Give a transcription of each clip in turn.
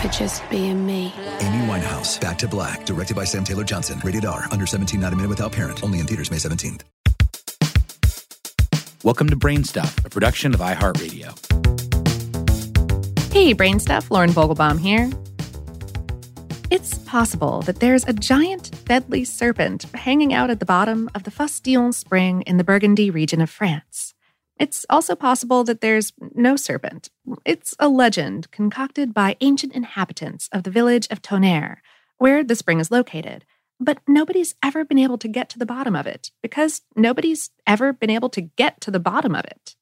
for just being me. Amy Winehouse, Back to Black, directed by Sam Taylor Johnson. Rated R, under 17, not a minute without parent. Only in theaters May 17th. Welcome to Brainstuff, a production of iHeartRadio. Hey, Brain Stuff, Lauren Vogelbaum here. It's possible that there's a giant, deadly serpent hanging out at the bottom of the Fosse Dionne Spring in the Burgundy region of France. It's also possible that there's no serpent. It's a legend concocted by ancient inhabitants of the village of Tonnerre, where the spring is located. But nobody's ever been able to get to the bottom of it because nobody's ever been able to get to the bottom of it.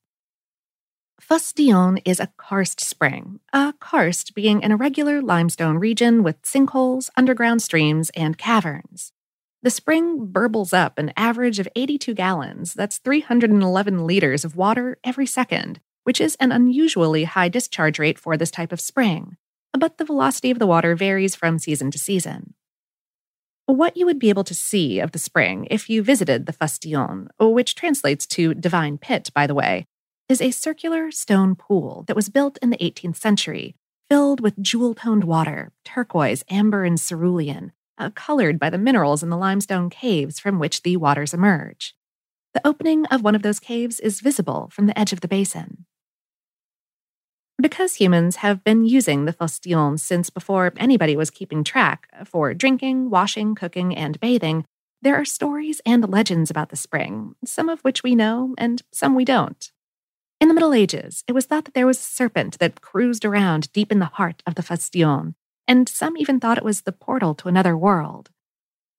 Fosse Dionne is a karst spring, a karst being an irregular limestone region with sinkholes, underground streams, and caverns. The spring burbles up an average of 82 gallons, that's 311 liters of water every second, which is an unusually high discharge rate for this type of spring. But the velocity of the water varies from season to season. What you would be able to see of the spring if you visited the Fosse Dionne, which translates to divine pit, by the way, is a circular stone pool that was built in the 18th century, filled with jewel toned water, turquoise, amber, and cerulean, uh, colored by the minerals in the limestone caves from which the waters emerge. The opening of one of those caves is visible from the edge of the basin. Because humans have been using the Fosse Dionne since before anybody was keeping track for drinking, washing, cooking, and bathing, there are stories and legends about the spring, some of which we know and some we don't. In the Middle Ages, it was thought that there was a serpent that cruised around deep in the heart of the Fosse Dionne, and some even thought it was the portal to another world.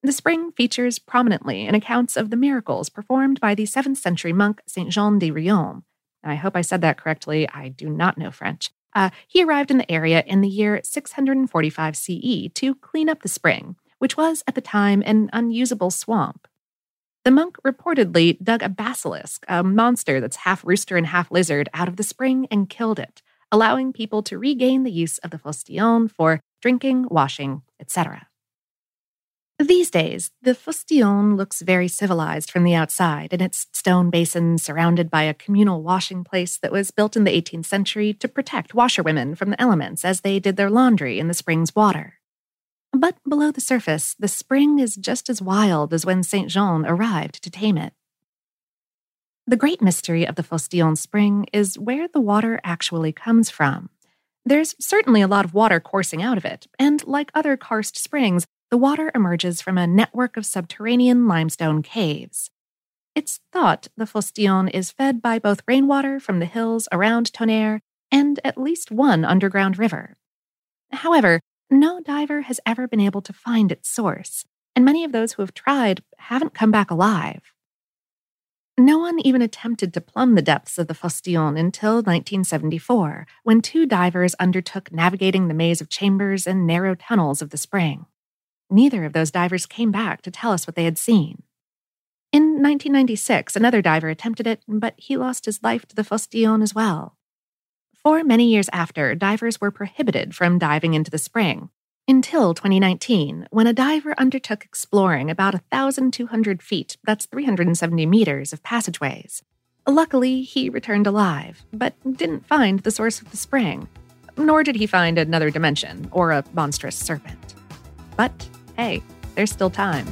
The spring features prominently in accounts of the miracles performed by the 7th century monk Saint Jean de Réome. I hope I said that correctly. I do not know French. Uh, he arrived in the area in the year 645 CE to clean up the spring, which was at the time an unusable swamp. The monk reportedly dug a basilisk, a monster that's half rooster and half lizard, out of the spring and killed it, allowing people to regain the use of the Fosse Dionne for drinking, washing, etc. These days, the Fosse Dionne looks very civilized from the outside in its stone basin surrounded by a communal washing place that was built in the 18th century to protect washerwomen from the elements as they did their laundry in the spring's water. But below the surface, the spring is just as wild as when St. Jean arrived to tame it. The great mystery of the Fosse Dionne Spring is where the water actually comes from. There's certainly a lot of water coursing out of it, and like other karst springs, the water emerges from a network of subterranean limestone caves. It's thought the Fosse Dionne is fed by both rainwater from the hills around Tonnerre and at least one underground river. However, no diver has ever been able to find its source, and many of those who have tried haven't come back alive. No one even attempted to plumb the depths of the Fosse Dionne until 1974, when two divers undertook navigating the maze of chambers and narrow tunnels of the spring. Neither of those divers came back to tell us what they had seen. In 1996, another diver attempted it, but he lost his life to the Fosse Dionne as well. For many years after, divers were prohibited from diving into the spring, until 2019, when a diver undertook exploring about 1,200 feet, that's 370 meters, of passageways. Luckily, he returned alive, but didn't find the source of the spring, nor did he find another dimension or a monstrous serpent. But hey, there's still time.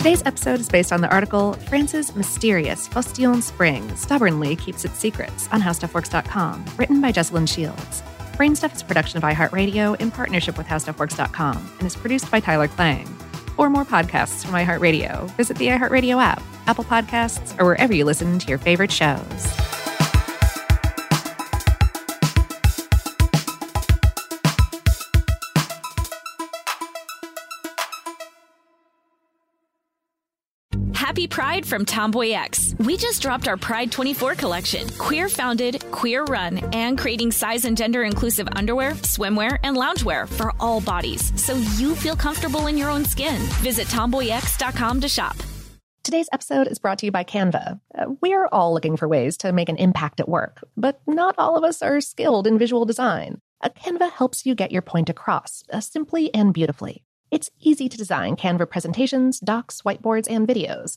Today's episode is based on the article France's Mysterious Fosse Dionne Spring Stubbornly Keeps Its Secrets on HowStuffWorks.com, written by Jesslyn Shields. Brainstuff is a production of iHeartRadio in partnership with HowStuffWorks.com and is produced by Tyler Klang. For more podcasts from iHeartRadio, visit the iHeartRadio app, Apple Podcasts, or wherever you listen to your favorite shows. Happy Pride from Tomboy X. We just dropped our Pride 24 collection. Queer founded, queer run, and creating size and gender inclusive underwear, swimwear, and loungewear for all bodies so you feel comfortable in your own skin. Visit tomboyx.com to shop. Today's episode is brought to you by Canva. Uh, we're all looking for ways to make an impact at work, but not all of us are skilled in visual design. A Canva helps you get your point across uh, simply and beautifully. It's easy to design Canva presentations, docs, whiteboards, and videos.